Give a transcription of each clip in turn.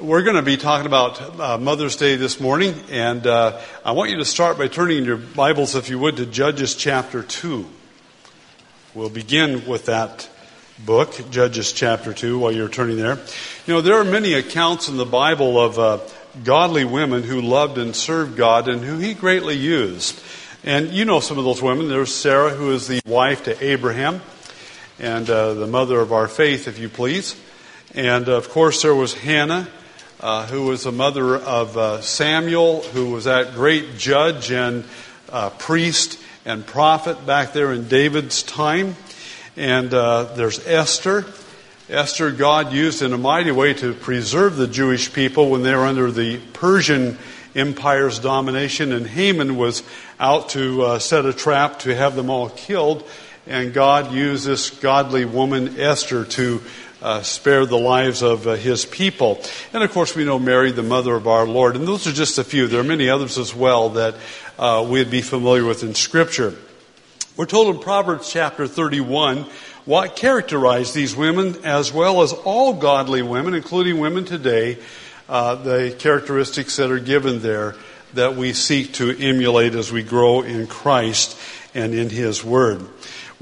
We're going to be talking about uh, Mother's Day this morning, and uh, I want you to start by turning your Bibles, if you would, to Judges chapter 2. We'll begin with that book, Judges chapter 2, while you're turning there. You know, there are many accounts in the Bible of uh, godly women who loved and served God and who He greatly used. And you know some of those women. There's Sarah, who is the wife to Abraham, and uh, the mother of our faith, if you please. And of course, there was Hannah uh, who was the mother of uh, Samuel, who was that great judge and uh, priest and prophet back there in David's time. And uh, there's Esther. Esther, God used in a mighty way to preserve the Jewish people when they were under the Persian Empire's domination, and Haman was out to uh, set a trap to have them all killed. And God used this godly woman, Esther, to uh, spare the lives of uh, his people. And of course, we know Mary, the mother of our Lord. And those are just a few. There are many others as well that uh, we'd be familiar with in Scripture. We're told in Proverbs chapter 31 what characterized these women, as well as all godly women, including women today, uh, the characteristics that are given there that we seek to emulate as we grow in Christ and in His Word.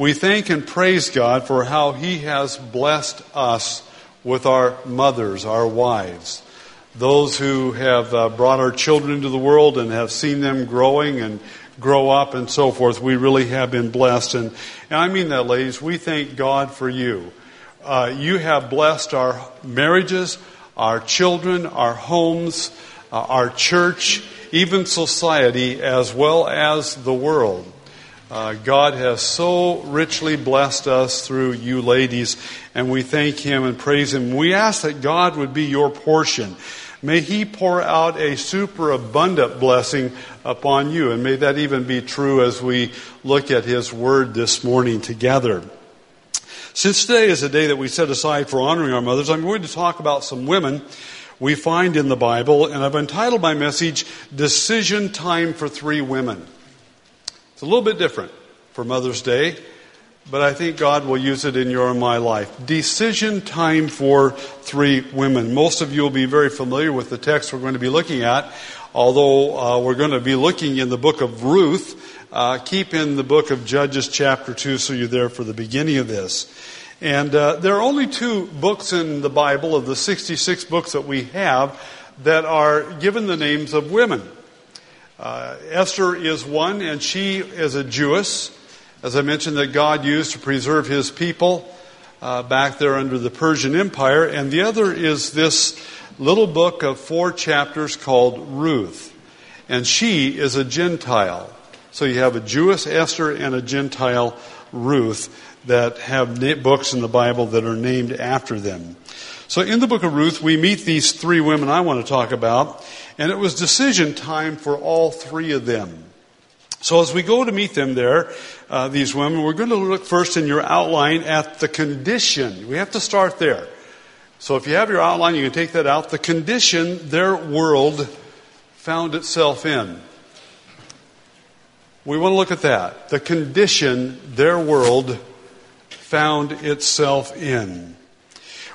We thank and praise God for how He has blessed us with our mothers, our wives, those who have uh, brought our children into the world and have seen them growing and grow up and so forth. We really have been blessed. And, and I mean that, ladies. We thank God for you. Uh, you have blessed our marriages, our children, our homes, uh, our church, even society, as well as the world. Uh, God has so richly blessed us through you ladies, and we thank Him and praise Him. We ask that God would be your portion. May He pour out a superabundant blessing upon you, and may that even be true as we look at His Word this morning together. Since today is a day that we set aside for honoring our mothers, I'm going to talk about some women we find in the Bible, and I've entitled my message, Decision Time for Three Women. It's a little bit different for Mother's Day, but I think God will use it in your and my life. Decision time for three women. Most of you will be very familiar with the text we're going to be looking at, although uh, we're going to be looking in the book of Ruth. Uh, keep in the book of Judges, chapter 2, so you're there for the beginning of this. And uh, there are only two books in the Bible of the 66 books that we have that are given the names of women. Uh, Esther is one, and she is a Jewess, as I mentioned, that God used to preserve his people uh, back there under the Persian Empire. And the other is this little book of four chapters called Ruth. And she is a Gentile. So you have a Jewess Esther and a Gentile Ruth that have books in the Bible that are named after them. So in the book of Ruth, we meet these three women I want to talk about. And it was decision time for all three of them. So as we go to meet them there, uh, these women, we're going to look first in your outline at the condition. We have to start there. So if you have your outline, you can take that out. The condition their world found itself in. We want to look at that. The condition their world found itself in.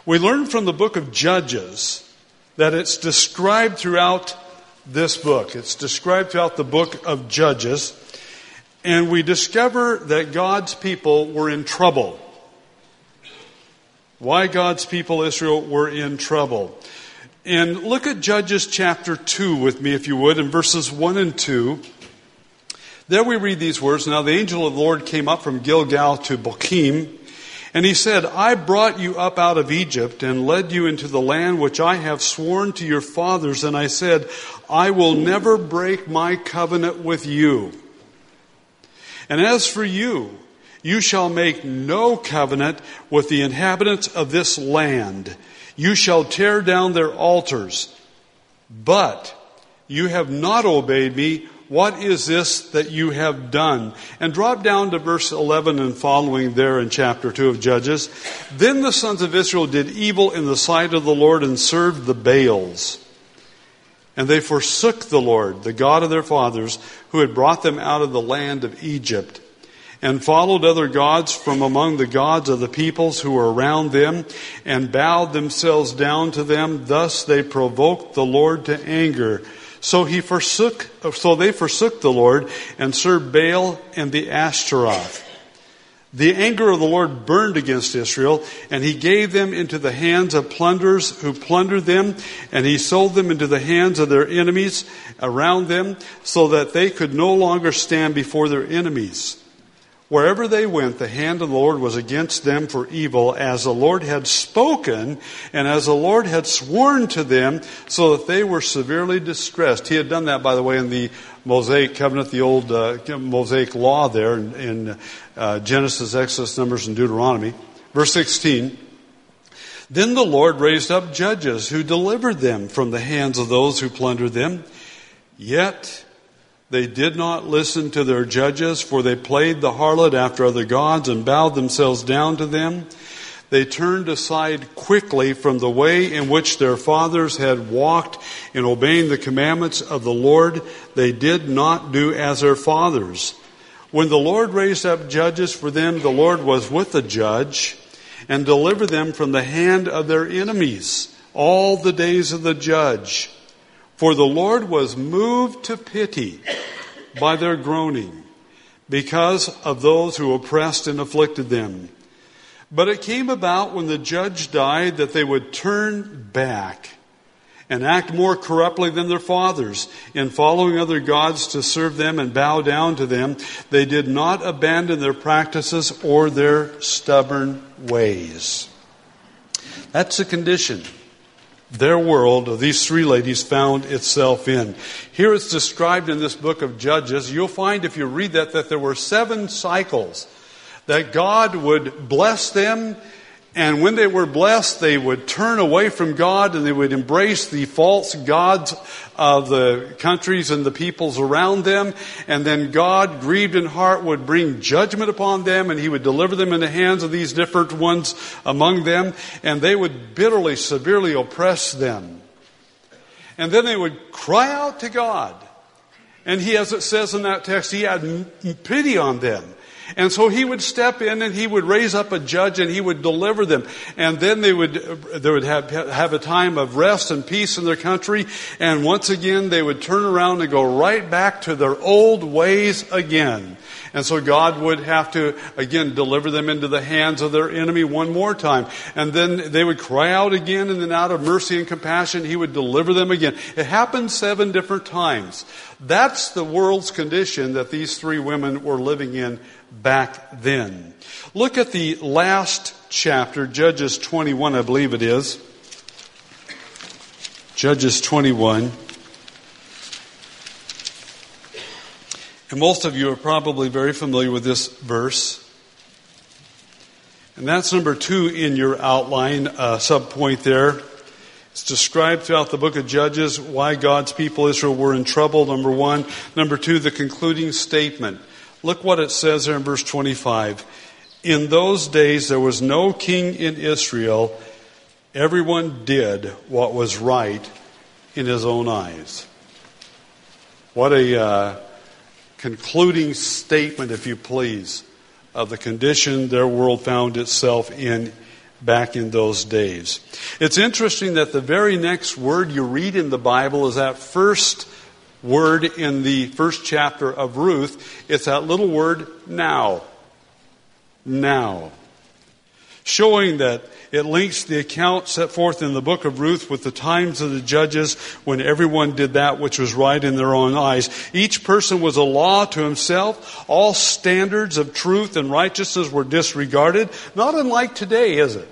We learn from the book of Judges that it's described throughout this book. It's described throughout the book of Judges. And we discover that God's people were in trouble. Why God's people, Israel, were in trouble. And look at Judges chapter 2 with me, if you would, in verses 1 and 2. There we read these words Now the angel of the Lord came up from Gilgal to Bochim and he said, I brought you up out of Egypt and led you into the land which I have sworn to your fathers. And I said, I will never break my covenant with you. And as for you, you shall make no covenant with the inhabitants of this land. You shall tear down their altars. But you have not obeyed me what is this that you have done? And drop down to verse 11 and following there in chapter 2 of Judges. Then the sons of Israel did evil in the sight of the Lord and served the Baals. And they forsook the Lord, the God of their fathers, who had brought them out of the land of Egypt. and followed other gods from among the gods of the peoples who were around them and bowed themselves down to them. Thus they provoked the Lord to anger. So he forsook, so they forsook the Lord and served Baal and the Ashtaroth. The anger of the Lord burned against Israel, and he gave them into the hands of plunderers who plundered them, and he sold them into the hands of their enemies around them, so that they could no longer stand before their enemies. Wherever they went, the hand of the Lord was against them for evil, as the Lord had spoken, and as the Lord had sworn to them, so that they were severely distressed. He had done that, by the way, in the Mosaic covenant, the old uh, Mosaic law there in, in uh, Genesis, Exodus, Numbers, and Deuteronomy. Verse 16. Then the Lord raised up judges who delivered them from the hands of those who plundered them. Yet they did not listen to their judges, for they played the harlot after other gods and bowed themselves down to them. They turned aside quickly from the way in which their fathers had walked in obeying the commandments of the Lord. They did not do as their fathers. When the Lord raised up judges for them, the Lord was with the judge and delivered them from the hand of their enemies all the days of the judge. For the Lord was moved to pity by their groaning because of those who oppressed and afflicted them. But it came about when the judge died that they would turn back and act more corruptly than their fathers in following other gods to serve them and bow down to them. They did not abandon their practices or their stubborn ways. That's the condition their world, these three ladies, found itself in. Here it's described in this book of Judges. You'll find if you read that, that there were seven cycles that God would bless them and when they were blessed, they would turn away from God and they would embrace the false gods of the countries and the peoples around them. And then God, grieved in heart, would bring judgment upon them and he would deliver them in the hands of these different ones among them. And they would bitterly, severely oppress them. And then they would cry out to God. And he, as it says in that text, he had pity on them. And so he would step in and he would raise up a judge and he would deliver them. And then they would, they would have, have a time of rest and peace in their country. And once again, they would turn around and go right back to their old ways again. And so God would have to, again, deliver them into the hands of their enemy one more time. And then they would cry out again, and then out of mercy and compassion, He would deliver them again. It happened seven different times. That's the world's condition that these three women were living in back then. Look at the last chapter, Judges 21, I believe it is. Judges 21. And most of you are probably very familiar with this verse. And that's number two in your outline, uh, subpoint there. It's described throughout the book of Judges why God's people Israel were in trouble, number one. Number two, the concluding statement. Look what it says there in verse 25. In those days there was no king in Israel. Everyone did what was right in his own eyes. What a uh, concluding statement, if you please, of the condition their world found itself in back in those days. It's interesting that the very next word you read in the Bible is that first word in the first chapter of Ruth. It's that little word now. Now. Showing that it links the account set forth in the book of Ruth with the times of the judges when everyone did that which was right in their own eyes. Each person was a law to himself. All standards of truth and righteousness were disregarded. Not unlike today, is it?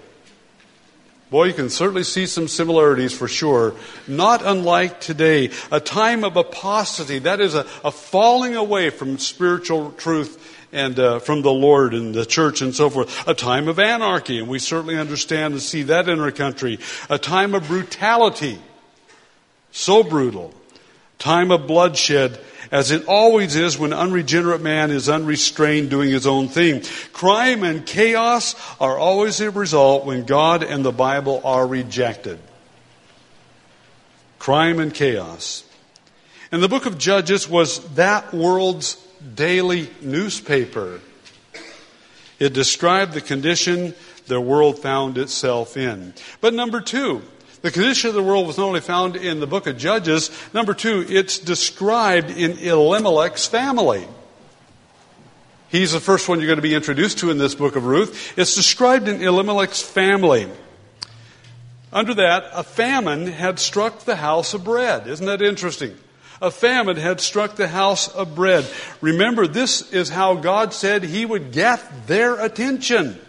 Boy, you can certainly see some similarities for sure. Not unlike today, a time of apostasy. That is a, a falling away from spiritual truth and uh, from the Lord and the church and so forth. A time of anarchy, and we certainly understand and see that in our country. A time of brutality. So brutal. Time of bloodshed as it always is when unregenerate man is unrestrained doing his own thing. Crime and chaos are always a result when God and the Bible are rejected. Crime and chaos. And the book of Judges was that world's daily newspaper. It described the condition the world found itself in. But number two, the condition of the world was not only found in the book of Judges, number two, it's described in Elimelech's family. He's the first one you're going to be introduced to in this book of Ruth. It's described in Elimelech's family. Under that, a famine had struck the house of bread. Isn't that interesting? A famine had struck the house of bread. Remember, this is how God said He would get their attention.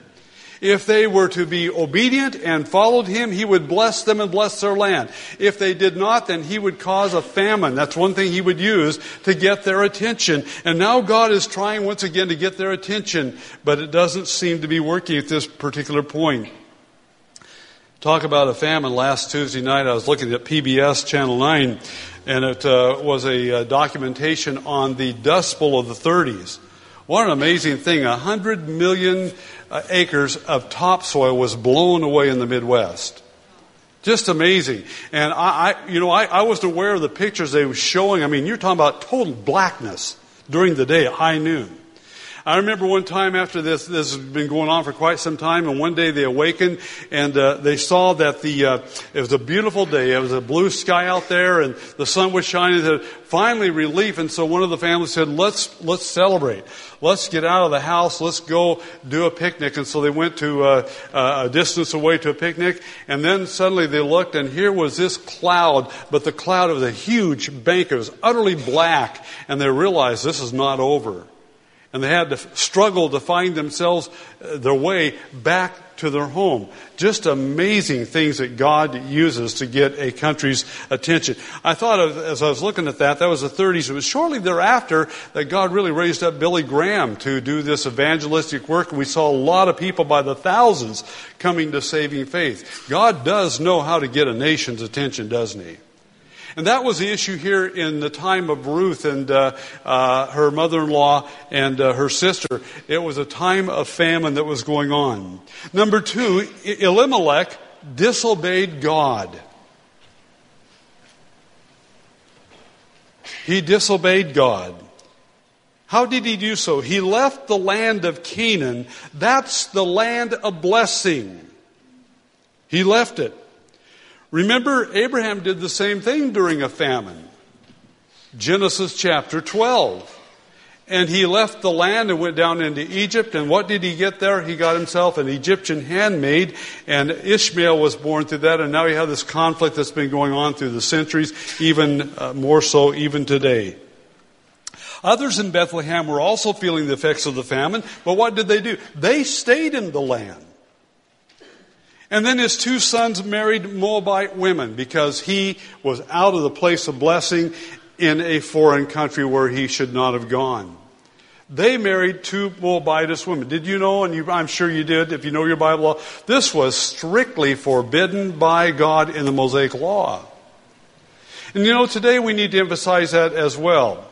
If they were to be obedient and followed him, he would bless them and bless their land. If they did not, then he would cause a famine. That's one thing he would use to get their attention. And now God is trying once again to get their attention, but it doesn't seem to be working at this particular point. Talk about a famine. Last Tuesday night, I was looking at PBS Channel 9, and it uh, was a uh, documentation on the Dust Bowl of the 30s. What an amazing thing. A hundred million Uh, acres of topsoil was blown away in the Midwest. Just amazing. And I, I you know, I, I wasn't aware of the pictures they were showing. I mean, you're talking about total blackness during the day at high noon. I remember one time after this, this has been going on for quite some time, and one day they awakened and uh, they saw that the uh, it was a beautiful day. It was a blue sky out there, and the sun was shining. It finally relief, and so one of the families said, "Let's let's celebrate. Let's get out of the house. Let's go do a picnic." And so they went to uh, uh a distance away to a picnic, and then suddenly they looked, and here was this cloud, but the cloud was a huge bank. It was utterly black, and they realized this is not over and they had to struggle to find themselves uh, their way back to their home. Just amazing things that God uses to get a country's attention. I thought of, as I was looking at that, that was the 30s. It was shortly thereafter that God really raised up Billy Graham to do this evangelistic work. And we saw a lot of people by the thousands coming to saving faith. God does know how to get a nation's attention, doesn't he? And that was the issue here in the time of Ruth and uh, uh, her mother in law and uh, her sister. It was a time of famine that was going on. Number two, Elimelech disobeyed God. He disobeyed God. How did he do so? He left the land of Canaan. That's the land of blessing. He left it. Remember, Abraham did the same thing during a famine. Genesis chapter 12. And he left the land and went down into Egypt. And what did he get there? He got himself an Egyptian handmaid, and Ishmael was born through that. And now you have this conflict that's been going on through the centuries, even uh, more so even today. Others in Bethlehem were also feeling the effects of the famine, but what did they do? They stayed in the land. And then his two sons married Moabite women because he was out of the place of blessing in a foreign country where he should not have gone. They married two Moabitess women. Did you know, and you, I'm sure you did if you know your Bible law, this was strictly forbidden by God in the Mosaic Law. And you know, today we need to emphasize that as well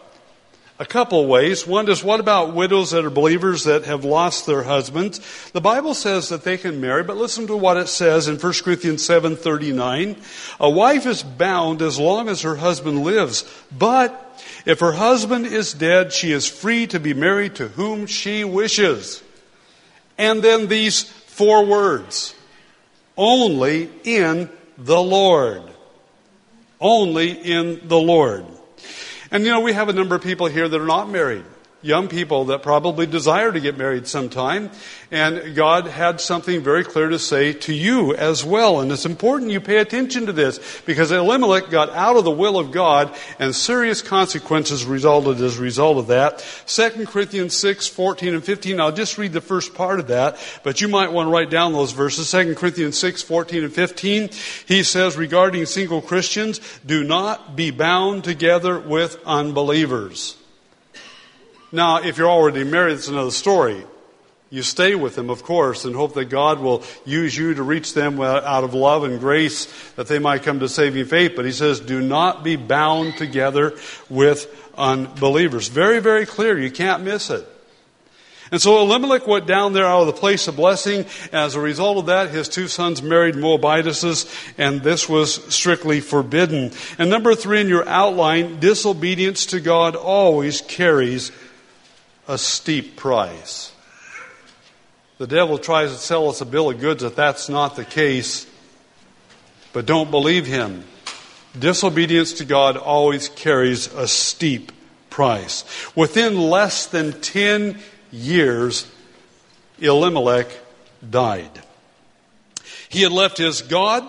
a couple ways. One is, what about widows that are believers that have lost their husbands? The Bible says that they can marry, but listen to what it says in 1 Corinthians 7:39. A wife is bound as long as her husband lives, but if her husband is dead, she is free to be married to whom she wishes. And then these four words. Only in the Lord. Only in the Lord. And you know, we have a number of people here that are not married young people that probably desire to get married sometime. And God had something very clear to say to you as well. And it's important you pay attention to this because Elimelech got out of the will of God and serious consequences resulted as a result of that. 2 Corinthians 6, 14 and 15. I'll just read the first part of that, but you might want to write down those verses. 2 Corinthians 6, 14 and 15. He says regarding single Christians, do not be bound together with unbelievers. Now, if you're already married, it's another story. You stay with them, of course, and hope that God will use you to reach them out of love and grace that they might come to saving faith. But he says, do not be bound together with unbelievers. Very, very clear. You can't miss it. And so Elimelech went down there out of the place of blessing. As a result of that, his two sons married Moabitesses, and this was strictly forbidden. And number three in your outline, disobedience to God always carries a steep price. The devil tries to sell us a bill of goods that that's not the case, but don't believe him. Disobedience to God always carries a steep price. Within less than 10 years, Elimelech died. He had left his God,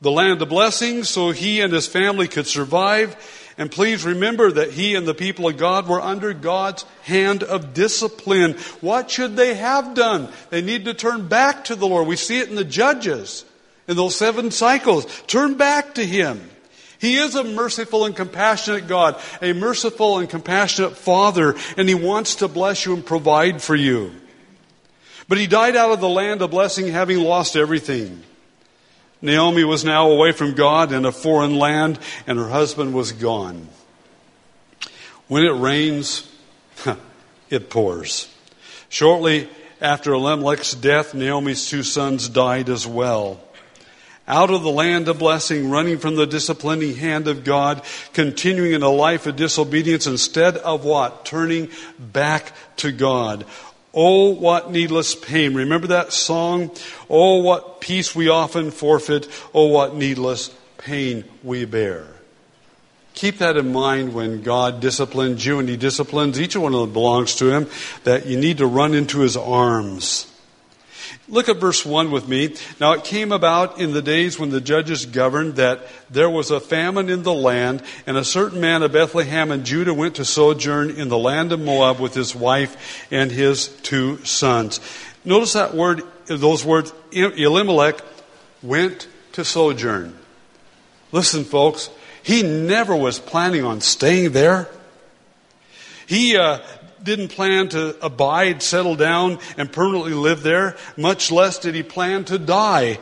the land of blessings, so he and his family could survive. And please remember that he and the people of God were under God's hand of discipline. What should they have done? They need to turn back to the Lord. We see it in the Judges, in those seven cycles. Turn back to Him. He is a merciful and compassionate God, a merciful and compassionate Father, and He wants to bless you and provide for you. But he died out of the land of blessing, having lost everything. Naomi was now away from God in a foreign land, and her husband was gone. When it rains, it pours. Shortly after Elimelech's death, Naomi's two sons died as well out of the land of blessing, running from the disciplining hand of God, continuing in a life of disobedience instead of what? Turning back to God. Oh, what needless pain. Remember that song? Oh, what peace we often forfeit. Oh, what needless pain we bear. Keep that in mind when God disciplines you and He disciplines each one of them belongs to Him, that you need to run into His arms. Look at verse 1 with me. Now it came about in the days when the judges governed that there was a famine in the land, and a certain man of Bethlehem in Judah went to sojourn in the land of Moab with his wife and his two sons. Notice that word, those words, Elimelech went to sojourn. Listen, folks, he never was planning on staying there. He uh, didn't plan to abide, settle down, and permanently live there, much less did he plan to die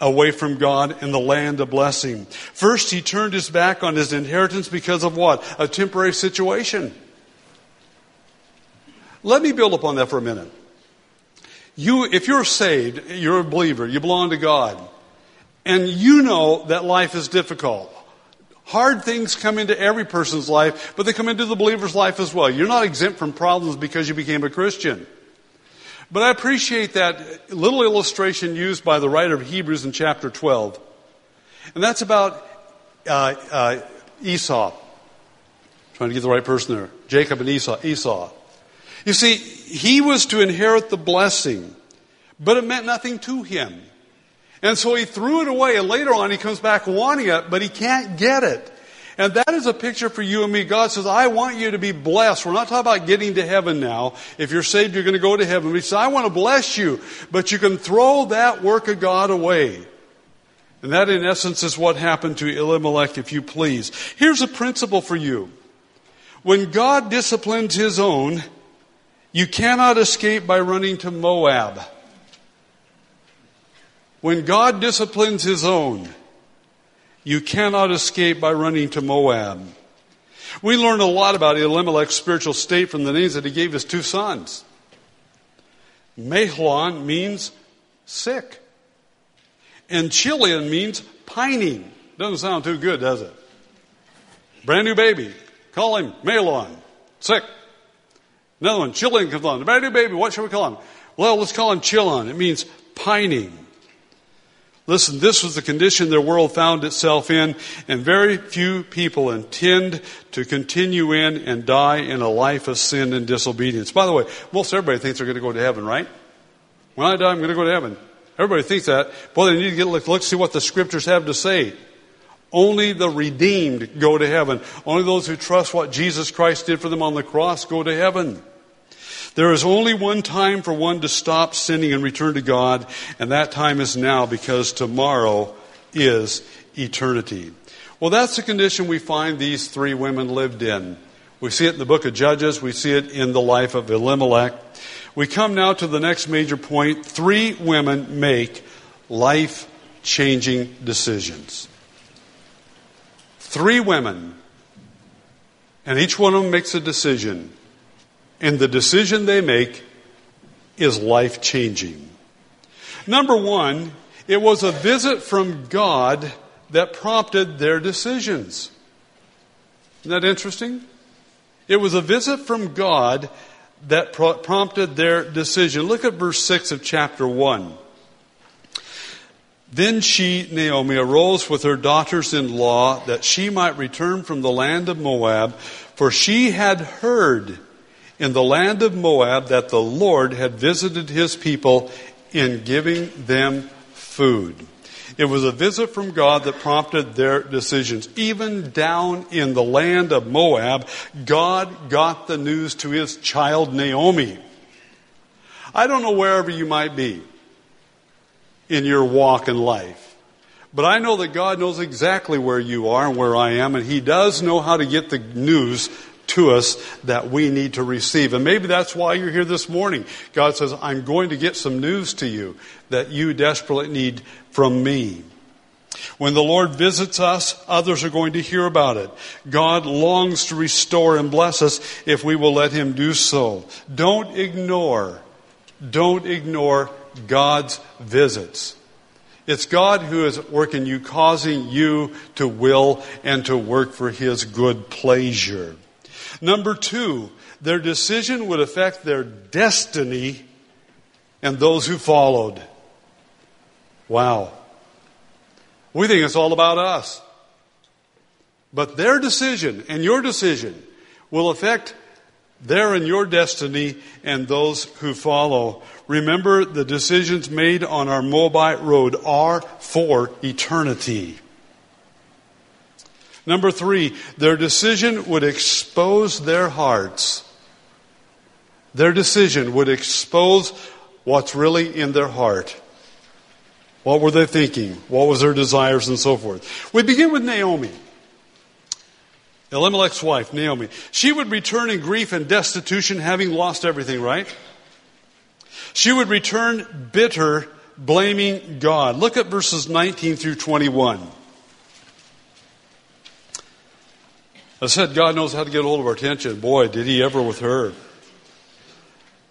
away from God in the land of blessing. First, he turned his back on his inheritance because of what? A temporary situation. Let me build upon that for a minute. You, if you're saved, you're a believer, you belong to God, and you know that life is difficult. Hard things come into every person's life, but they come into the believer's life as well. You're not exempt from problems because you became a Christian. But I appreciate that little illustration used by the writer of Hebrews in chapter 12. And that's about uh, uh, Esau. trying to get the right person there. Jacob and Esau. Esau. You see, he was to inherit the blessing, but it meant nothing to him. And so he threw it away, and later on he comes back wanting it, but he can't get it. And that is a picture for you and me. God says, I want you to be blessed. We're not talking about getting to heaven now. If you're saved, you're going to go to heaven. He says, I want to bless you, but you can throw that work of God away. And that, in essence, is what happened to Elimelech, if you please. Here's a principle for you. When God disciplines his own, you cannot escape by running to Moab. When God disciplines his own, you cannot escape by running to Moab. We learn a lot about Elimelech's spiritual state from the names that he gave his two sons. Mahlon means sick. And Chilion means pining. Doesn't sound too good, does it? Brand new baby. Call him Mahlon. Sick. Another one, Chilion comes on. Brand new baby. What should we call him? Well, let's call him Chilion. It means pining. Listen, this was the condition their world found itself in, and very few people intend to continue in and die in a life of sin and disobedience. By the way, most everybody thinks they're going to go to heaven, right? When I die, I'm going to go to heaven. Everybody thinks that. Boy, they need to get look, look see what the scriptures have to say. Only the redeemed go to heaven. Only those who trust what Jesus Christ did for them on the cross go to heaven. There is only one time for one to stop sinning and return to God, and that time is now because tomorrow is eternity. Well, that's the condition we find these three women lived in. We see it in the book of Judges, we see it in the life of Elimelech. We come now to the next major point. Three women make life changing decisions. Three women, and each one of them makes a decision. And the decision they make is life changing. Number one, it was a visit from God that prompted their decisions. Isn't that interesting? It was a visit from God that pro- prompted their decision. Look at verse 6 of chapter 1. Then she, Naomi, arose with her daughters in law that she might return from the land of Moab, for she had heard in the land of Moab that the Lord had visited his people in giving them food. It was a visit from God that prompted their decisions. Even down in the land of Moab, God got the news to his child Naomi. I don't know wherever you might be in your walk in life. But I know that God knows exactly where you are and where I am, and He does know how to get the news to us that we need to receive. And maybe that's why you're here this morning. God says, I'm going to get some news to you that you desperately need from me. When the Lord visits us, others are going to hear about it. God longs to restore and bless us if we will let Him do so. Don't ignore, don't ignore God's visits. It's God who is working you, causing you to will and to work for His good pleasure. Number two, their decision would affect their destiny and those who followed. Wow. We think it's all about us. But their decision and your decision will affect their and your destiny and those who follow. Remember, the decisions made on our Moabite road are for eternity. Number three, their decision would expose their hearts. Their decision would expose what's really in their heart. What were they thinking? What was their desires and so forth? We begin with Naomi. Elimelech's wife, Naomi. She would return in grief and destitution, having lost everything, right? She would return bitter, blaming God. Look at verses 19 through 21. I said God knows how to get a hold of our attention. Boy, did he ever with her.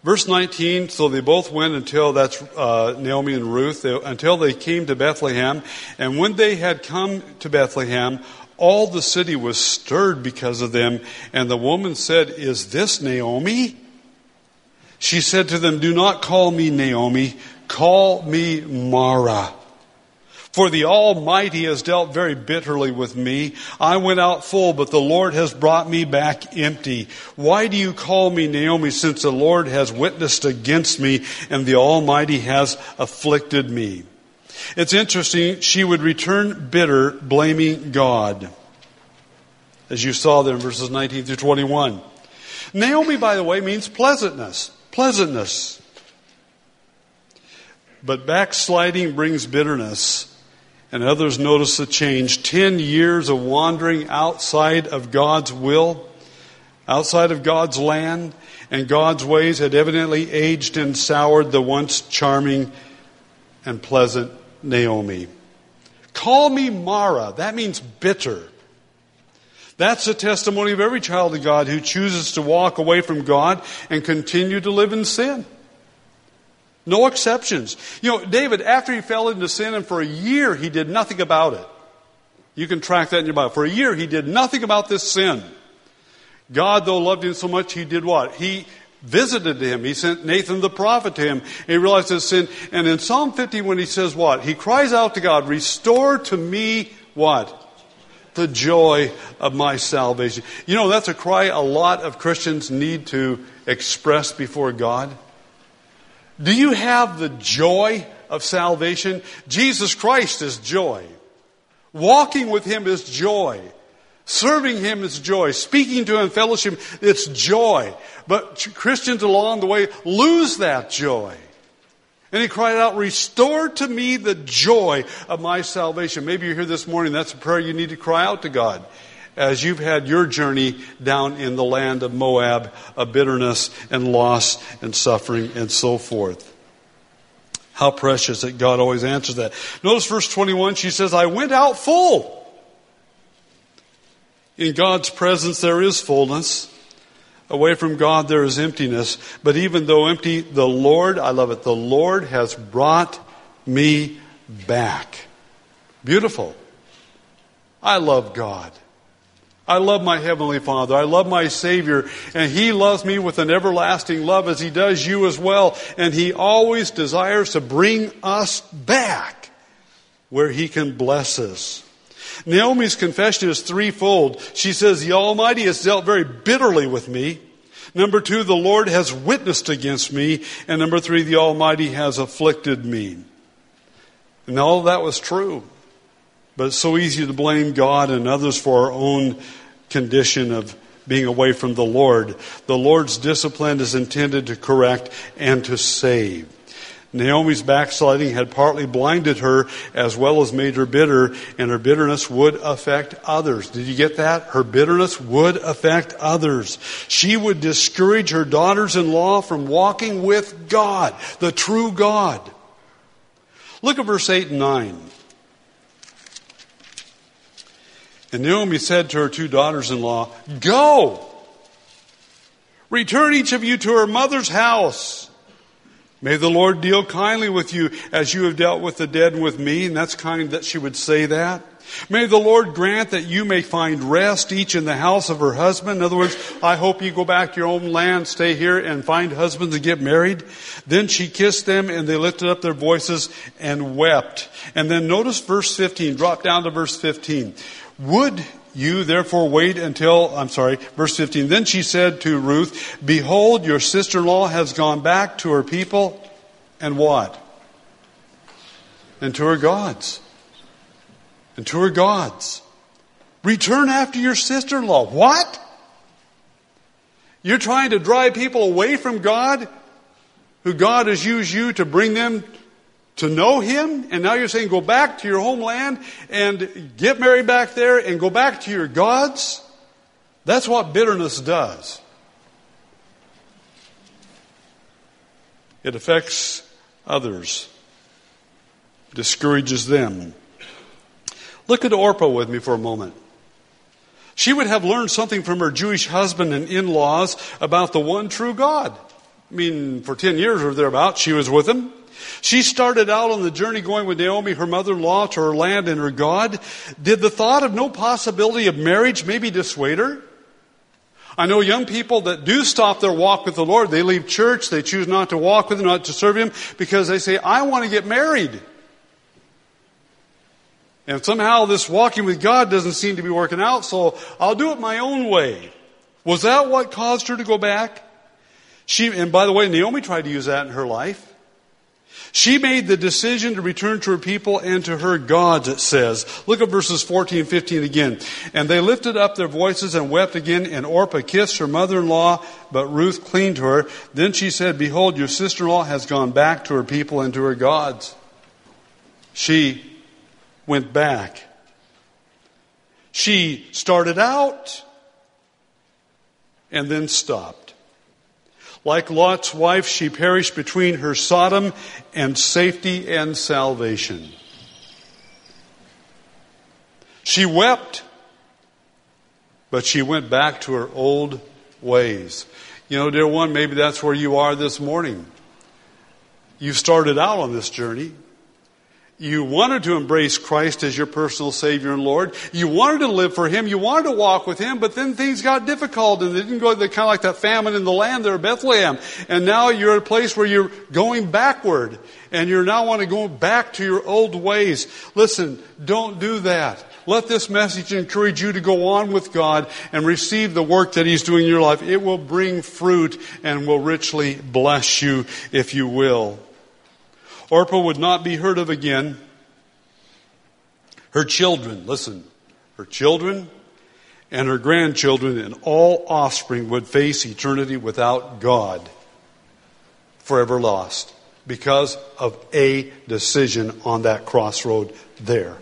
Verse 19, so they both went until, that's uh, Naomi and Ruth, they, until they came to Bethlehem. And when they had come to Bethlehem, all the city was stirred because of them. And the woman said, Is this Naomi? She said to them, Do not call me Naomi, call me Mara. For the Almighty has dealt very bitterly with me. I went out full, but the Lord has brought me back empty. Why do you call me Naomi, since the Lord has witnessed against me and the Almighty has afflicted me? It's interesting, she would return bitter, blaming God. As you saw there in verses 19 through 21. Naomi, by the way, means pleasantness. Pleasantness. But backsliding brings bitterness and others notice the change. Ten years of wandering outside of God's will, outside of God's land, and God's ways had evidently aged and soured the once charming and pleasant Naomi. Call me Mara. That means bitter. That's the testimony of every child of God who chooses to walk away from God and continue to live in sin. No exceptions. You know, David, after he fell into sin and for a year he did nothing about it. You can track that in your Bible. For a year he did nothing about this sin. God, though, loved him so much, he did what? He visited him. He sent Nathan the prophet to him. He realized his sin. And in Psalm 50, when he says what? He cries out to God, restore to me what? The joy of my salvation. You know, that's a cry a lot of Christians need to express before God. Do you have the joy of salvation? Jesus Christ is joy. Walking with Him is joy. Serving Him is joy. Speaking to Him, fellowship, it's joy. But Christians along the way lose that joy. And he cried out, Restore to me the joy of my salvation. Maybe you're here this morning, that's a prayer you need to cry out to God as you've had your journey down in the land of Moab of bitterness and loss and suffering and so forth. How precious that God always answers that. Notice verse 21, she says, I went out full. In God's presence there is fullness. Away from God there is emptiness. But even though empty, the Lord, I love it, the Lord has brought me back. Beautiful. I love God. I love my Heavenly Father. I love my Savior. And He loves me with an everlasting love as He does you as well. And He always desires to bring us back where He can bless us. Naomi's confession is threefold. She says, The Almighty has dealt very bitterly with me. Number two, the Lord has witnessed against me. And number three, the Almighty has afflicted me. And all that was true. But it's so easy to blame God and others for our own condition of being away from the Lord. The Lord's discipline is intended to correct and to save. Naomi's backsliding had partly blinded her as well as made her bitter, and her bitterness would affect others. Did you get that? Her bitterness would affect others. She would discourage her daughters in law from walking with God, the true God. Look at verse 8 and 9. And Naomi said to her two daughters in law, Go! Return each of you to her mother's house. May the Lord deal kindly with you as you have dealt with the dead and with me. And that's kind that she would say that. May the Lord grant that you may find rest each in the house of her husband. In other words, I hope you go back to your own land, stay here and find husbands and get married. Then she kissed them and they lifted up their voices and wept. And then notice verse 15, drop down to verse 15. Would you therefore wait until, I'm sorry, verse 15. Then she said to Ruth, Behold, your sister in law has gone back to her people and what? And to her gods. And to her gods. Return after your sister in law. What? You're trying to drive people away from God, who God has used you to bring them to know Him, and now you're saying go back to your homeland and get married back there and go back to your gods? That's what bitterness does. It affects others, discourages them. Look at Orpah with me for a moment. She would have learned something from her Jewish husband and in laws about the one true God. I mean, for 10 years or thereabouts, she was with him. She started out on the journey going with Naomi, her mother-in-law, to her land and her God. Did the thought of no possibility of marriage maybe dissuade her? I know young people that do stop their walk with the Lord. They leave church. They choose not to walk with Him, not to serve Him, because they say, I want to get married. And somehow this walking with God doesn't seem to be working out, so I'll do it my own way. Was that what caused her to go back? She, and by the way, Naomi tried to use that in her life. She made the decision to return to her people and to her gods, it says. Look at verses 14 and 15 again. And they lifted up their voices and wept again, and Orpah kissed her mother-in-law, but Ruth cleaned to her. Then she said, Behold, your sister-in-law has gone back to her people and to her gods. She went back. She started out and then stopped. Like Lot's wife, she perished between her Sodom and safety and salvation. She wept, but she went back to her old ways. You know, dear one, maybe that's where you are this morning. You started out on this journey. You wanted to embrace Christ as your personal Savior and Lord. You wanted to live for Him. You wanted to walk with Him, but then things got difficult and they didn't go, they kind of like that famine in the land there at Bethlehem. And now you're at a place where you're going backward and you're now want to go back to your old ways. Listen, don't do that. Let this message encourage you to go on with God and receive the work that He's doing in your life. It will bring fruit and will richly bless you if you will. Orpah would not be heard of again. Her children, listen, her children and her grandchildren and all offspring would face eternity without God, forever lost, because of a decision on that crossroad there.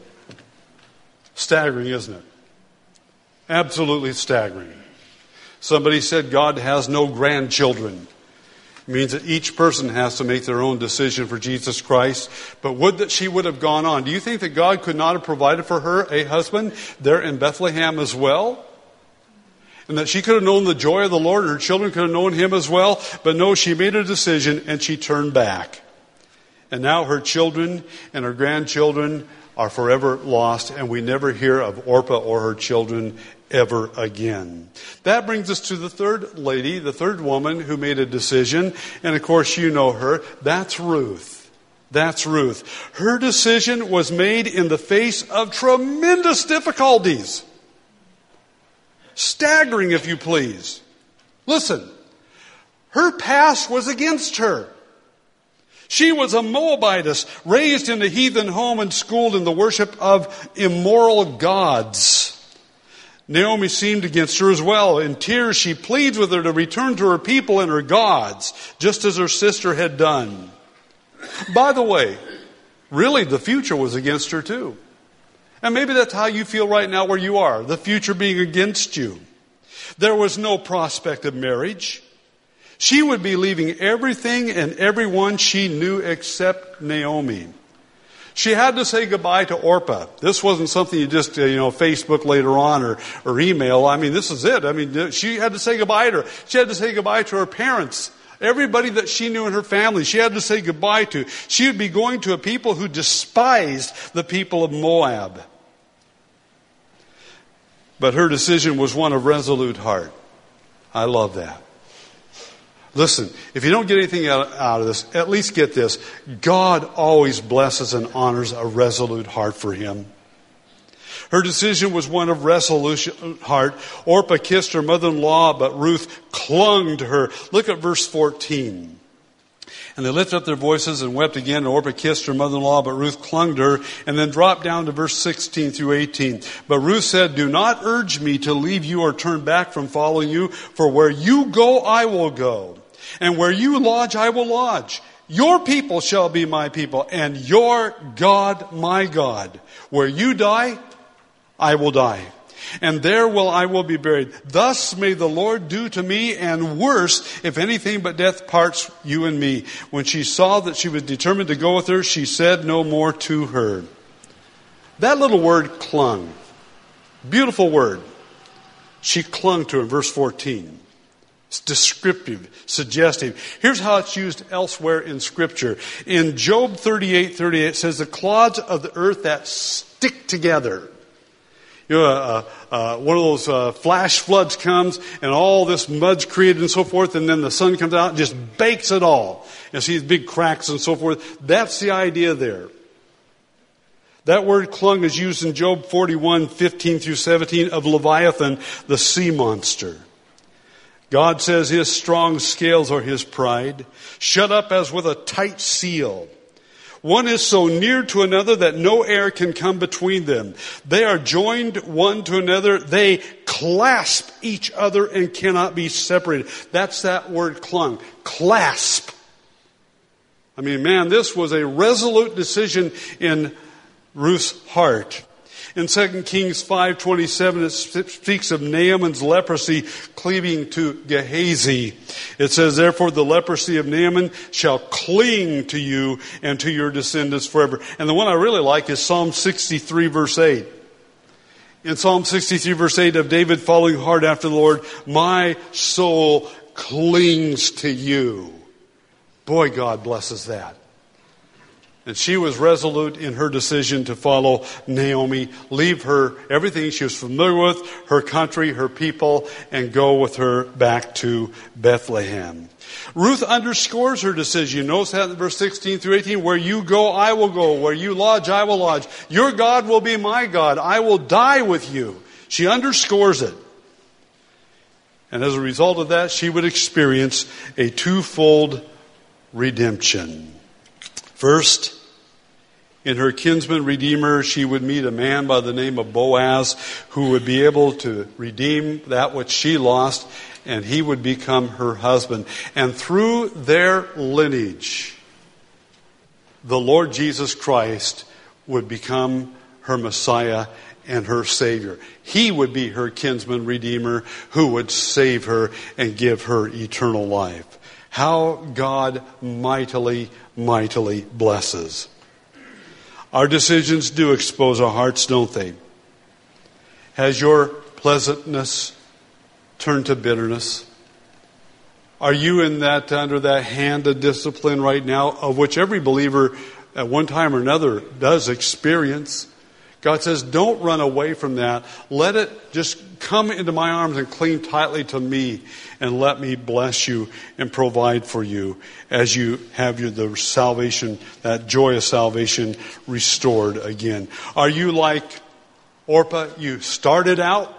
Staggering, isn't it? Absolutely staggering. Somebody said God has no grandchildren. Means that each person has to make their own decision for Jesus Christ. But would that she would have gone on. Do you think that God could not have provided for her a husband there in Bethlehem as well? And that she could have known the joy of the Lord and her children could have known him as well. But no, she made a decision and she turned back. And now her children and her grandchildren are forever lost, and we never hear of Orpah or her children ever again. That brings us to the third lady, the third woman who made a decision, and of course you know her. That's Ruth. That's Ruth. Her decision was made in the face of tremendous difficulties. Staggering, if you please. Listen, her past was against her. She was a Moabitess, raised in a heathen home and schooled in the worship of immoral gods. Naomi seemed against her as well. In tears, she pleads with her to return to her people and her gods, just as her sister had done. By the way, really the future was against her too. And maybe that's how you feel right now where you are, the future being against you. There was no prospect of marriage. She would be leaving everything and everyone she knew except Naomi. She had to say goodbye to Orpah. This wasn't something you just, uh, you know, Facebook later on or, or email. I mean, this is it. I mean, she had to say goodbye to her. She had to say goodbye to her parents. Everybody that she knew in her family, she had to say goodbye to. She would be going to a people who despised the people of Moab. But her decision was one of resolute heart. I love that. Listen, if you don't get anything out, out, of this, at least get this. God always blesses and honors a resolute heart for him. Her decision was one of resolute heart. Orpah kissed her mother-in-law, but Ruth clung to her. Look at verse 14. And they lifted up their voices and wept again. And Orpah kissed her mother-in-law, but Ruth clung to her. And then dropped down to verse 16 through 18. But Ruth said, Do not urge me to leave you or turn back from following you, for where you go, I will go. And where you lodge, I will lodge. Your people shall be my people, and your God my God. Where you die, I will die. And there will I will be buried. Thus may the Lord do to me, and worse, if anything but death parts you and me. When she saw that she was determined to go with her, she said no more to her. That little word clung. Beautiful word. She clung to him, verse 14. It's descriptive, suggestive. Here's how it's used elsewhere in Scripture. In Job 38 38, it says, The clods of the earth that stick together. You know, uh, uh, one of those uh, flash floods comes and all this mud's created and so forth, and then the sun comes out and just bakes it all. And see these big cracks and so forth. That's the idea there. That word clung is used in Job 41, 15 through 17 of Leviathan, the sea monster. God says his strong scales are his pride, shut up as with a tight seal. One is so near to another that no air can come between them. They are joined one to another. They clasp each other and cannot be separated. That's that word clung. Clasp. I mean, man, this was a resolute decision in Ruth's heart. In 2 Kings 5:27 it speaks of Naaman's leprosy cleaving to Gehazi. It says therefore the leprosy of Naaman shall cling to you and to your descendants forever. And the one I really like is Psalm 63 verse 8. In Psalm 63 verse 8 of David following hard after the Lord, my soul clings to you. Boy, God blesses that. And she was resolute in her decision to follow Naomi, leave her everything she was familiar with, her country, her people, and go with her back to Bethlehem. Ruth underscores her decision. Notice that in verse 16 through 18. Where you go, I will go. Where you lodge, I will lodge. Your God will be my God. I will die with you. She underscores it. And as a result of that, she would experience a twofold redemption. First, in her kinsman redeemer, she would meet a man by the name of Boaz who would be able to redeem that which she lost, and he would become her husband. And through their lineage, the Lord Jesus Christ would become her Messiah and her Savior. He would be her kinsman redeemer who would save her and give her eternal life. How God mightily, mightily blesses. Our decisions do expose our hearts, don't they? Has your pleasantness turned to bitterness? Are you in that under that hand of discipline right now, of which every believer at one time or another does experience. God says, don't run away from that. Let it just come into my arms and cling tightly to me and let me bless you and provide for you as you have your, the salvation, that joy of salvation restored again. Are you like Orpah? You started out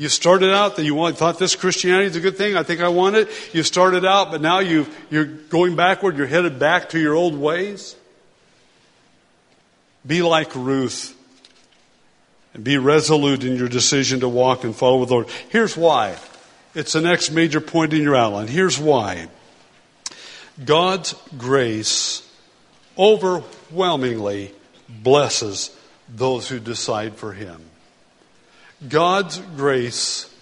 you started out that you want, thought this Christianity is a good thing. I think I want it. You started out, but now you you're going backward. You're headed back to your old ways. Be like Ruth and be resolute in your decision to walk and follow the Lord. Here's why. It's the next major point in your outline. Here's why. God's grace overwhelmingly blesses those who decide for Him. God's grace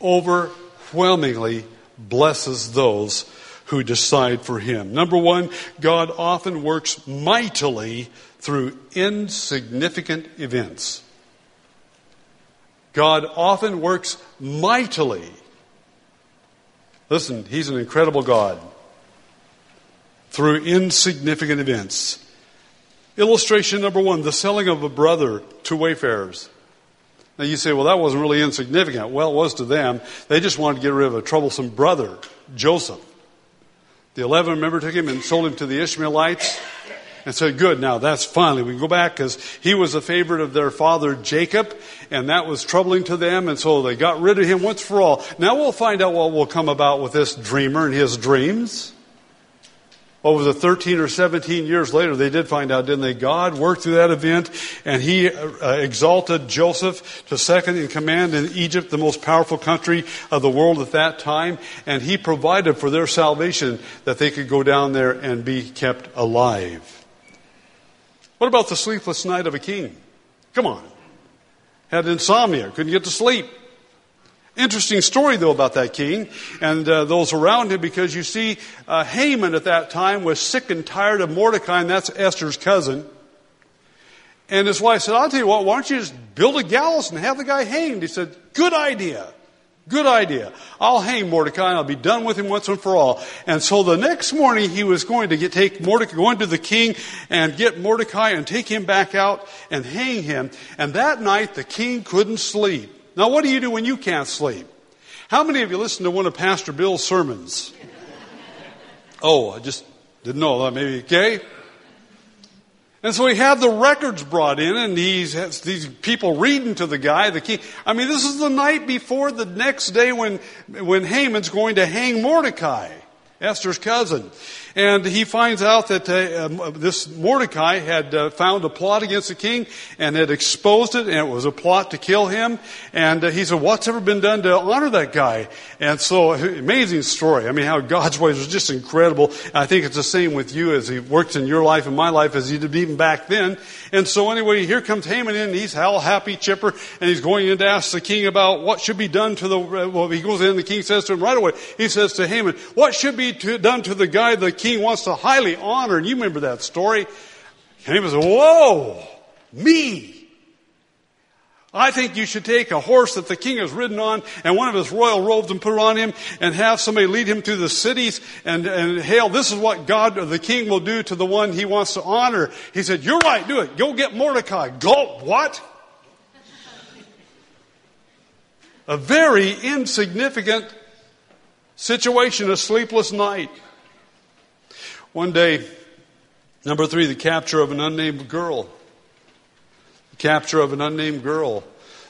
overwhelmingly blesses those who decide for Him. Number one, God often works mightily through insignificant events. God often works mightily. Listen, He's an incredible God through insignificant events. Illustration number one the selling of a brother to wayfarers. Now you say, well, that wasn't really insignificant. Well, it was to them. They just wanted to get rid of a troublesome brother, Joseph. The eleven, remember, took him and sold him to the Ishmaelites and said, good, now that's finally, we can go back because he was a favorite of their father Jacob and that was troubling to them and so they got rid of him once for all. Now we'll find out what will come about with this dreamer and his dreams. What the 13 or 17 years later, they did find out, didn't they? God worked through that event and he uh, exalted Joseph to second in command in Egypt, the most powerful country of the world at that time. And he provided for their salvation that they could go down there and be kept alive. What about the sleepless night of a king? Come on. Had insomnia, couldn't get to sleep. Interesting story, though, about that king and uh, those around him, because you see, uh, Haman at that time was sick and tired of Mordecai, and that's Esther's cousin. And his wife said, I'll tell you what, why don't you just build a gallows and have the guy hanged? He said, Good idea. Good idea. I'll hang Mordecai and I'll be done with him once and for all. And so the next morning he was going to get, take Mordecai, go into the king and get Mordecai and take him back out and hang him. And that night the king couldn't sleep. Now, what do you do when you can't sleep? How many of you listened to one of Pastor Bill's sermons? Oh, I just didn't know that. Maybe, okay? And so he had the records brought in, and he's has these people reading to the guy, the king. I mean, this is the night before the next day when, when Haman's going to hang Mordecai, Esther's cousin. And he finds out that uh, um, this Mordecai had uh, found a plot against the king and had exposed it, and it was a plot to kill him. And uh, he said, What's ever been done to honor that guy? And so, amazing story. I mean, how God's ways was just incredible. I think it's the same with you as he works in your life and my life as he did even back then. And so, anyway, here comes Haman in, and he's all happy, chipper, and he's going in to ask the king about what should be done to the. Well, he goes in, the king says to him right away, he says to Haman, What should be to, done to the guy the king wants to highly honor, and you remember that story. And he was, whoa, me. I think you should take a horse that the king has ridden on and one of his royal robes and put it on him and have somebody lead him through the cities and, and hail, this is what God or the king will do to the one he wants to honor. He said, you're right, do it. Go get Mordecai. Go, what? a very insignificant situation, a sleepless night. One day, number three, the capture of an unnamed girl. The capture of an unnamed girl.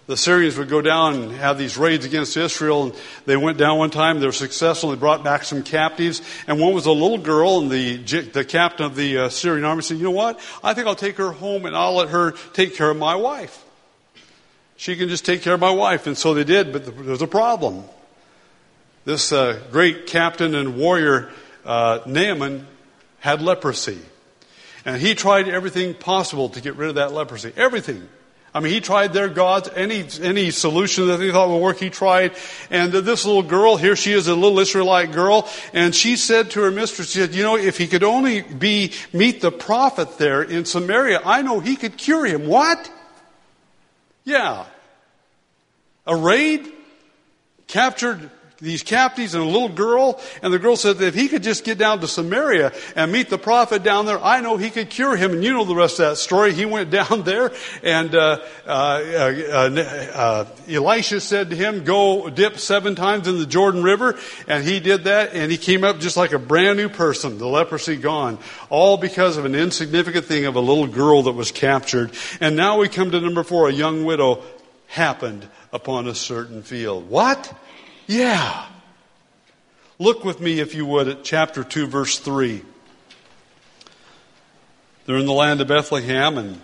The Syrians would go down and have these raids against Israel, and they went down one time. They were successful. They brought back some captives, and one was a little girl. And the the captain of the uh, Syrian army said, "You know what? I think I'll take her home, and I'll let her take care of my wife. She can just take care of my wife." And so they did, but there was a problem. This uh, great captain and warrior uh, Naaman had leprosy. And he tried everything possible to get rid of that leprosy. Everything. I mean, he tried their gods, any, any solution that they thought would work, he tried. And this little girl, here she is, a little Israelite girl, and she said to her mistress, she said, you know, if he could only be, meet the prophet there in Samaria, I know he could cure him. What? Yeah. A raid? Captured these captives and a little girl. And the girl said that if he could just get down to Samaria and meet the prophet down there, I know he could cure him. And you know the rest of that story. He went down there and uh, uh, uh, uh, Elisha said to him, go dip seven times in the Jordan River. And he did that and he came up just like a brand new person, the leprosy gone. All because of an insignificant thing of a little girl that was captured. And now we come to number four, a young widow happened upon a certain field. What? Yeah. Look with me, if you would, at chapter 2, verse 3. They're in the land of Bethlehem, and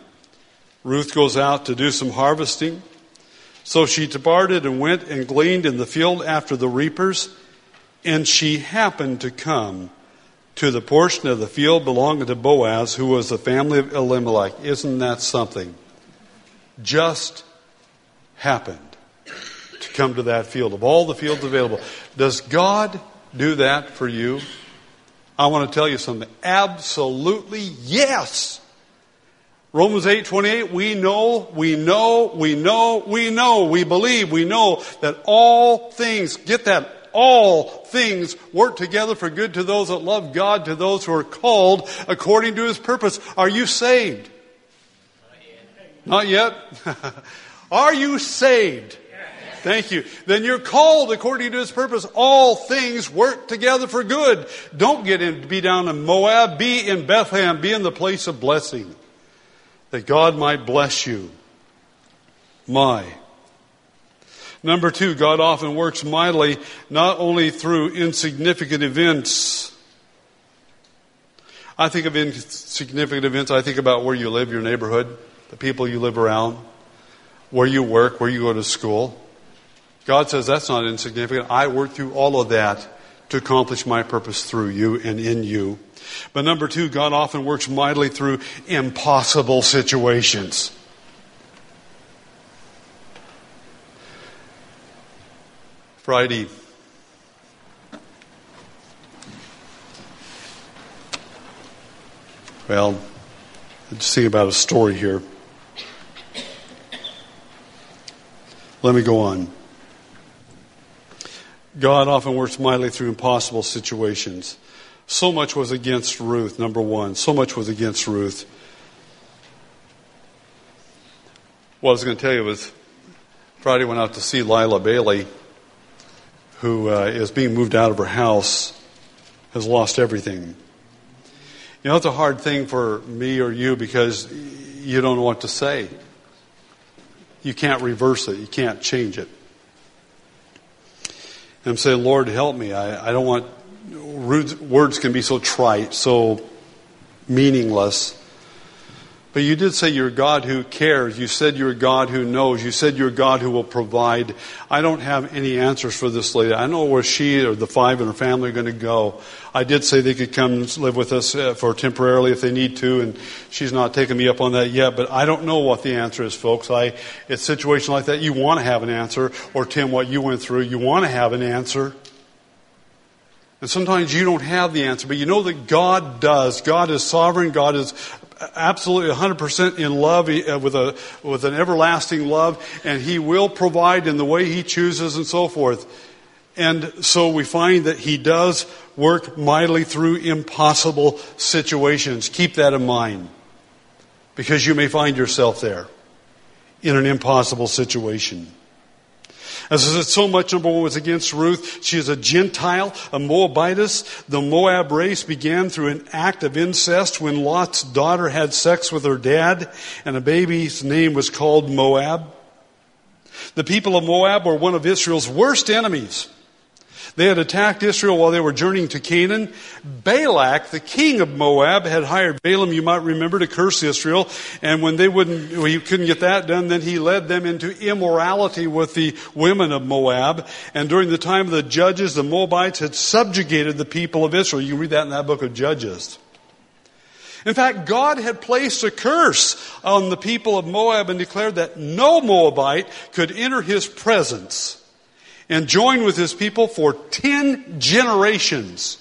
Ruth goes out to do some harvesting. So she departed and went and gleaned in the field after the reapers, and she happened to come to the portion of the field belonging to Boaz, who was the family of Elimelech. Isn't that something? Just happened come to that field. Of all the fields available, does God do that for you? I want to tell you something. Absolutely yes. Romans 8, 28, we know, we know, we know, we know, we believe, we know that all things, get that, all things work together for good to those that love God, to those who are called according to his purpose. Are you saved? Not yet. Not yet? are you saved? Thank you. Then you're called according to his purpose. All things work together for good. Don't get in, be down in Moab. Be in Bethlehem. Be in the place of blessing. That God might bless you. My. Number two, God often works mightily not only through insignificant events. I think of insignificant events. I think about where you live, your neighborhood, the people you live around, where you work, where you go to school. God says that's not insignificant. I work through all of that to accomplish my purpose through you and in you. But number two, God often works mightily through impossible situations. Friday, well, let's see about a story here. Let me go on. God often works mightily through impossible situations. So much was against Ruth, number one. So much was against Ruth. What I was going to tell you was Friday went out to see Lila Bailey, who uh, is being moved out of her house, has lost everything. You know, it's a hard thing for me or you because you don't know what to say. You can't reverse it, you can't change it. And I'm saying, Lord, help me. I, I don't want, words can be so trite, so meaningless. But you did say you're God who cares. You said you're God who knows. You said you're God who will provide. I don't have any answers for this lady. I know where she or the five and her family are going to go. I did say they could come live with us uh, for temporarily if they need to, and she's not taking me up on that yet. But I don't know what the answer is, folks. I, it's a situation like that. You want to have an answer, or Tim, what you went through, you want to have an answer. And sometimes you don't have the answer, but you know that God does. God is sovereign. God is absolutely 100% in love uh, with a with an everlasting love and he will provide in the way he chooses and so forth. And so we find that he does work mightily through impossible situations. Keep that in mind because you may find yourself there in an impossible situation as I said, so much, number one, was against Ruth. She is a Gentile, a Moabitess. The Moab race began through an act of incest when Lot's daughter had sex with her dad, and a baby's name was called Moab. The people of Moab were one of Israel's worst enemies. They had attacked Israel while they were journeying to Canaan. Balak, the king of Moab, had hired Balaam, you might remember, to curse Israel. And when they wouldn't, well, he couldn't get that done, then he led them into immorality with the women of Moab. And during the time of the judges, the Moabites had subjugated the people of Israel. You read that in that book of Judges. In fact, God had placed a curse on the people of Moab and declared that no Moabite could enter his presence and join with his people for 10 generations.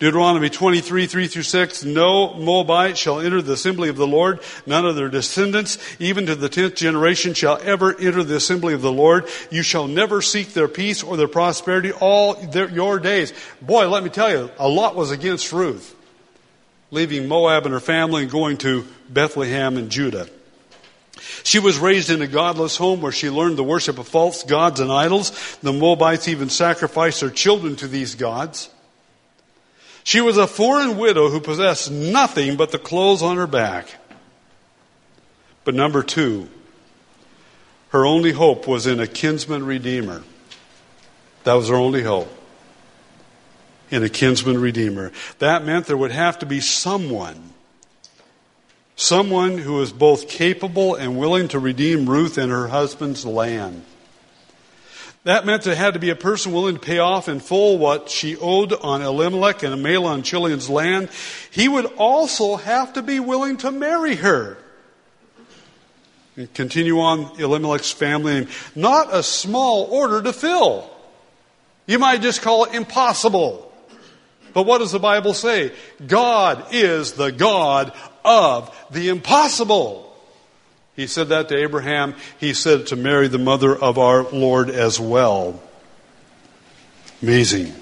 Deuteronomy 23, 3 through 6, no Moabite shall enter the assembly of the Lord, none of their descendants, even to the tenth generation, shall ever enter the assembly of the Lord. You shall never seek their peace or their prosperity all their, your days. Boy, let me tell you, a lot was against Ruth, leaving Moab and her family and going to Bethlehem and Judah. She was raised in a godless home where she learned the worship of false gods and idols. The Moabites even sacrificed their children to these gods. She was a foreign widow who possessed nothing but the clothes on her back. But number two, her only hope was in a kinsman redeemer. That was her only hope. In a kinsman redeemer. That meant there would have to be someone, someone who was both capable and willing to redeem Ruth and her husband's land. That meant there had to be a person willing to pay off in full what she owed on Elimelech and Mahlon Chilion's land. He would also have to be willing to marry her. And continue on Elimelech's family name. Not a small order to fill. You might just call it impossible. But what does the Bible say? God is the God of the impossible. He said that to Abraham. He said it to Mary, the mother of our Lord, as well. Amazing.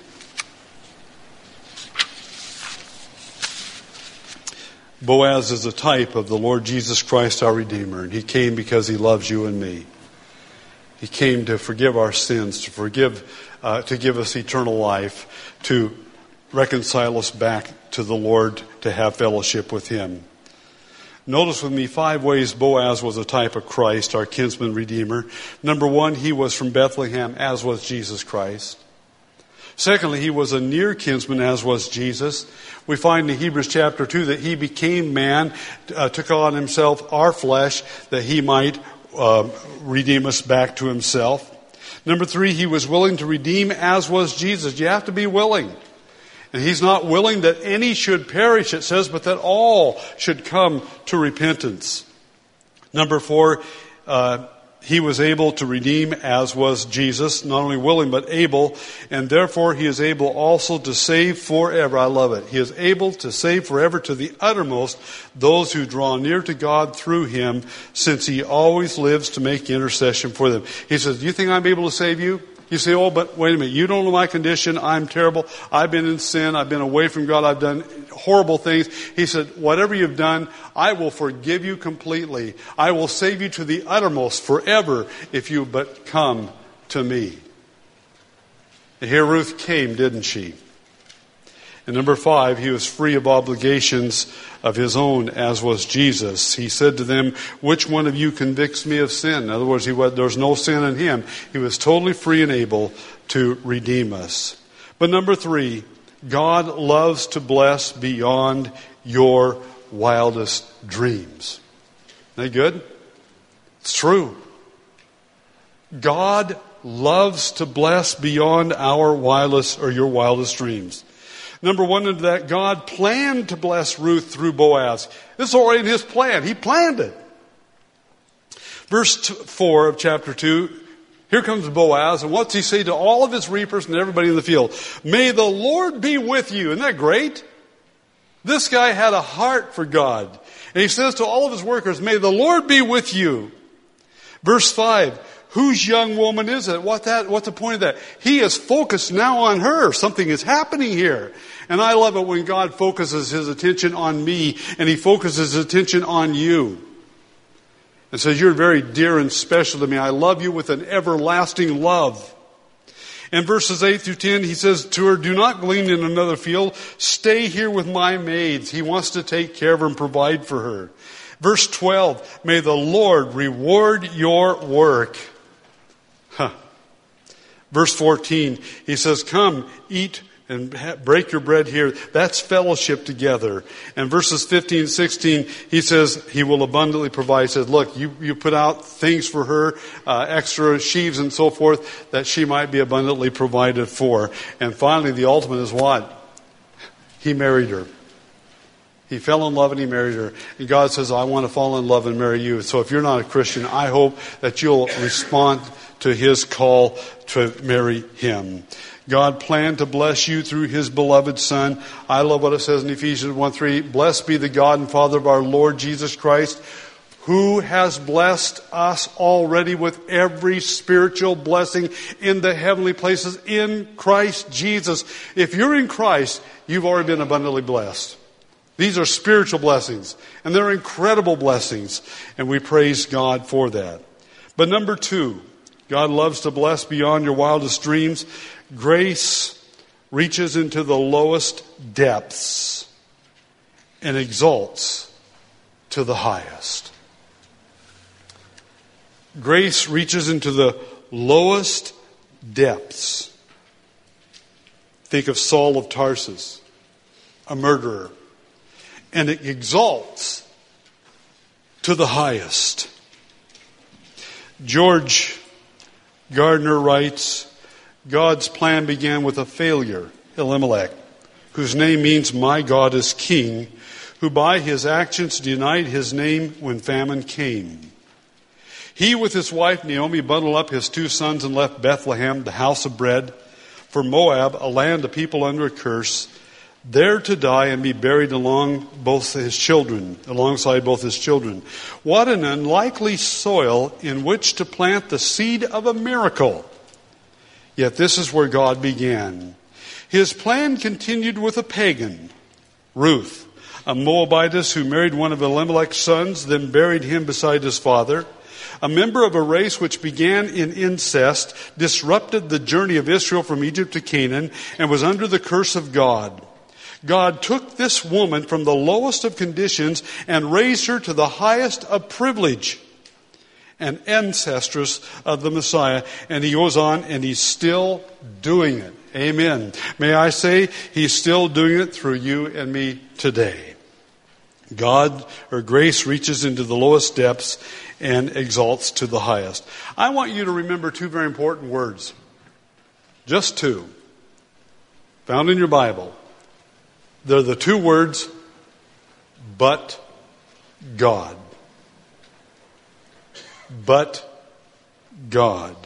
Boaz is a type of the Lord Jesus Christ, our Redeemer, and he came because he loves you and me. He came to forgive our sins, to forgive, uh, to give us eternal life, to reconcile us back to the Lord, to have fellowship with him. Notice with me five ways Boaz was a type of Christ, our kinsman redeemer. Number one, he was from Bethlehem, as was Jesus Christ. Secondly, he was a near kinsman, as was Jesus. We find in Hebrews chapter 2 that he became man, uh, took on himself our flesh, that he might uh, redeem us back to himself. Number three, he was willing to redeem, as was Jesus. You have to be willing. And he's not willing that any should perish, it says, but that all should come to repentance. Number four, uh, he was able to redeem as was Jesus, not only willing but able, and therefore he is able also to save forever. I love it. He is able to save forever to the uttermost those who draw near to God through him, since he always lives to make intercession for them. He says, Do you think I'm able to save you? You say, oh, but wait a minute. You don't know my condition. I'm terrible. I've been in sin. I've been away from God. I've done horrible things. He said, whatever you've done, I will forgive you completely. I will save you to the uttermost forever if you but come to me. And here Ruth came, didn't she? And number five, he was free of obligations of his own, as was Jesus. He said to them, Which one of you convicts me of sin? In other words, he was, there was no sin in him. He was totally free and able to redeem us. But number three, God loves to bless beyond your wildest dreams. Isn't that good? It's true. God loves to bless beyond our wildest or your wildest dreams. Number one, into that God planned to bless Ruth through Boaz. This is already in his plan. He planned it. Verse 4 of chapter 2, here comes Boaz, and what's he say to all of his reapers and everybody in the field? May the Lord be with you. Isn't that great? This guy had a heart for God. And he says to all of his workers, May the Lord be with you. Verse 5, Whose young woman is it? What that, what's the point of that? He is focused now on her. Something is happening here. And I love it when God focuses his attention on me and he focuses his attention on you. And says, You're very dear and special to me. I love you with an everlasting love. In verses 8 through 10, he says to her, Do not glean in another field. Stay here with my maids. He wants to take care of her and provide for her. Verse 12, May the Lord reward your work. Verse 14, he says, Come, eat and break your bread here. That's fellowship together. And verses 15 16, he says, He will abundantly provide. He says, Look, you, you put out things for her, uh, extra sheaves and so forth, that she might be abundantly provided for. And finally, the ultimate is what? He married her. He fell in love and he married her. And God says, I want to fall in love and marry you. So if you're not a Christian, I hope that you'll respond to his call to marry him. God planned to bless you through His beloved Son. I love what it says in Ephesians 1 3. Blessed be the God and Father of our Lord Jesus Christ, who has blessed us already with every spiritual blessing in the heavenly places in Christ Jesus. If you're in Christ, you've already been abundantly blessed. These are spiritual blessings, and they're incredible blessings, and we praise God for that. But number two, God loves to bless beyond your wildest dreams. Grace reaches into the lowest depths and exalts to the highest. Grace reaches into the lowest depths. Think of Saul of Tarsus, a murderer, and it exalts to the highest. George Gardner writes God's plan began with a failure, Elimelech, whose name means my God is king, who by his actions denied his name when famine came. He, with his wife Naomi, bundled up his two sons and left Bethlehem, the house of bread, for Moab, a land of people under a curse, there to die and be buried along both his children, alongside both his children. What an unlikely soil in which to plant the seed of a miracle. Yet this is where God began. His plan continued with a pagan, Ruth, a Moabitess who married one of Elimelech's sons, then buried him beside his father a member of a race which began in incest, disrupted the journey of Israel from Egypt to Canaan, and was under the curse of God. God took this woman from the lowest of conditions and raised her to the highest of privilege, an ancestress of the Messiah. And he goes on, and he's still doing it. Amen. May I say, he's still doing it through you and me today. God or grace reaches into the lowest depths and exalts to the highest. I want you to remember two very important words. Just two. Found in your Bible. They're the two words, but God. But God.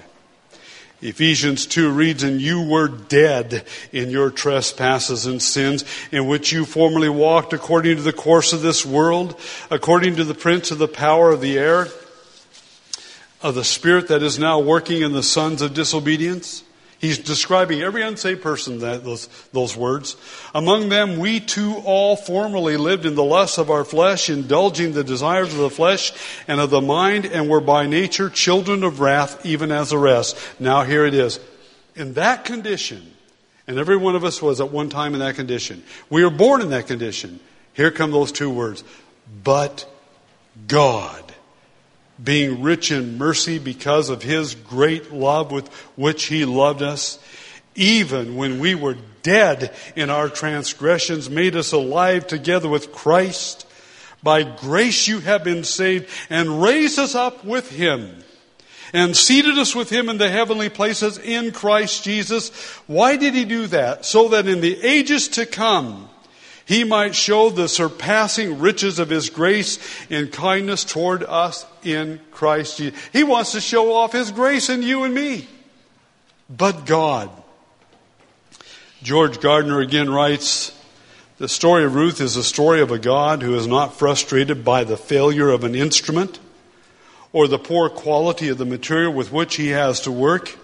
Ephesians 2 reads, And you were dead in your trespasses and sins, in which you formerly walked according to the course of this world, according to the prince of the power of the air, of the spirit that is now working in the sons of disobedience. He's describing every unsaved person that those, those words. Among them, we too all formerly lived in the lusts of our flesh, indulging the desires of the flesh and of the mind, and were by nature children of wrath, even as the rest. Now here it is. In that condition, and every one of us was at one time in that condition. We were born in that condition. Here come those two words. But God being rich in mercy because of his great love with which he loved us, even when we were dead in our transgressions, made us alive together with Christ. By grace you have been saved and raised us up with him and seated us with him in the heavenly places in Christ Jesus. Why did he do that? So that in the ages to come, he might show the surpassing riches of his grace in kindness toward us in Christ Jesus. He wants to show off his grace in you and me. But God. George Gardner again writes, the story of Ruth is a story of a God who is not frustrated by the failure of an instrument or the poor quality of the material with which he has to work.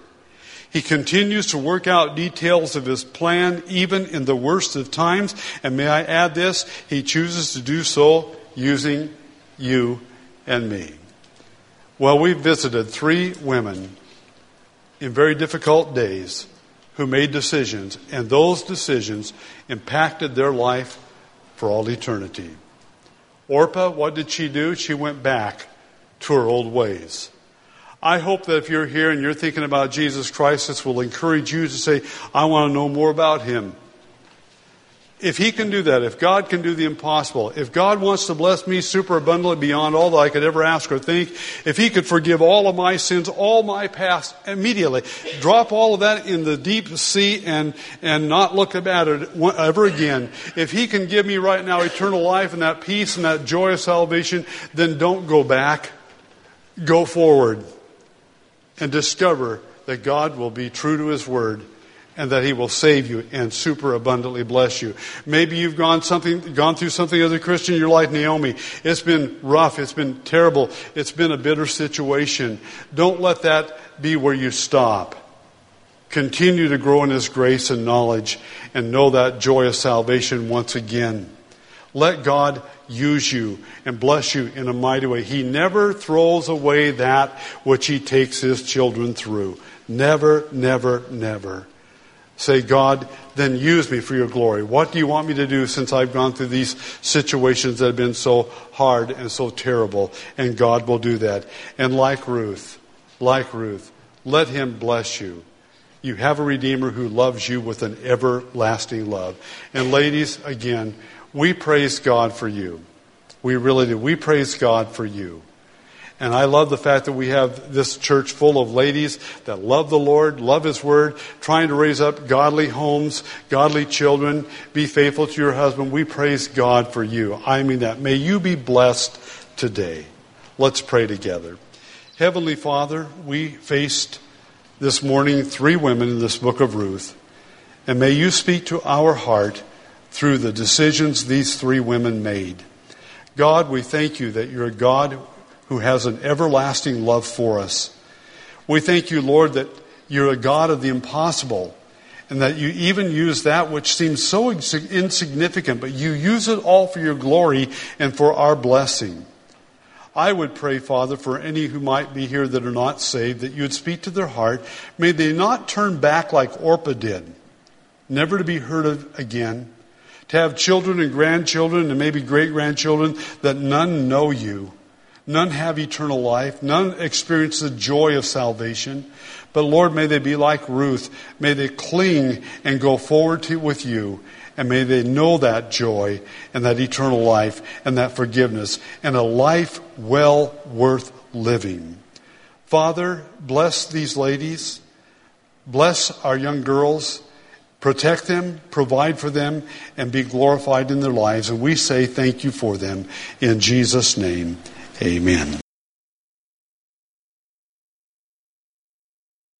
He continues to work out details of his plan even in the worst of times. And may I add this? He chooses to do so using you and me. Well, we visited three women in very difficult days who made decisions, and those decisions impacted their life for all eternity. Orpah, what did she do? She went back to her old ways. I hope that if you're here and you're thinking about Jesus Christ, this will encourage you to say, I want to know more about Him. If He can do that, if God can do the impossible, if God wants to bless me super abundantly beyond all that I could ever ask or think, if He could forgive all of my sins, all my past immediately, drop all of that in the deep sea and, and not look at it ever again, if He can give me right now eternal life and that peace and that joy of salvation, then don't go back. Go forward and discover that God will be true to His Word and that he will save you and super abundantly bless you. Maybe you've gone something gone through something as a Christian in your life, Naomi. It's been rough, it's been terrible, it's been a bitter situation. Don't let that be where you stop. Continue to grow in his grace and knowledge and know that joy of salvation once again. Let God use you and bless you in a mighty way. He never throws away that which he takes his children through. Never, never, never. Say, God, then use me for your glory. What do you want me to do since I've gone through these situations that have been so hard and so terrible? And God will do that. And like Ruth, like Ruth, let him bless you. You have a Redeemer who loves you with an everlasting love. And ladies, again, we praise God for you. We really do. We praise God for you. And I love the fact that we have this church full of ladies that love the Lord, love His Word, trying to raise up godly homes, godly children, be faithful to your husband. We praise God for you. I mean that. May you be blessed today. Let's pray together. Heavenly Father, we faced this morning three women in this book of Ruth, and may you speak to our heart through the decisions these three women made. God, we thank you that you're a God who has an everlasting love for us. We thank you, Lord, that you're a God of the impossible and that you even use that which seems so insignificant, but you use it all for your glory and for our blessing. I would pray, Father, for any who might be here that are not saved, that you would speak to their heart. May they not turn back like Orpah did, never to be heard of again, to have children and grandchildren and maybe great grandchildren that none know you. None have eternal life. None experience the joy of salvation. But Lord, may they be like Ruth. May they cling and go forward to, with you. And may they know that joy and that eternal life and that forgiveness and a life well worth living. Father, bless these ladies. Bless our young girls. Protect them, provide for them, and be glorified in their lives. And we say thank you for them in Jesus' name. Amen.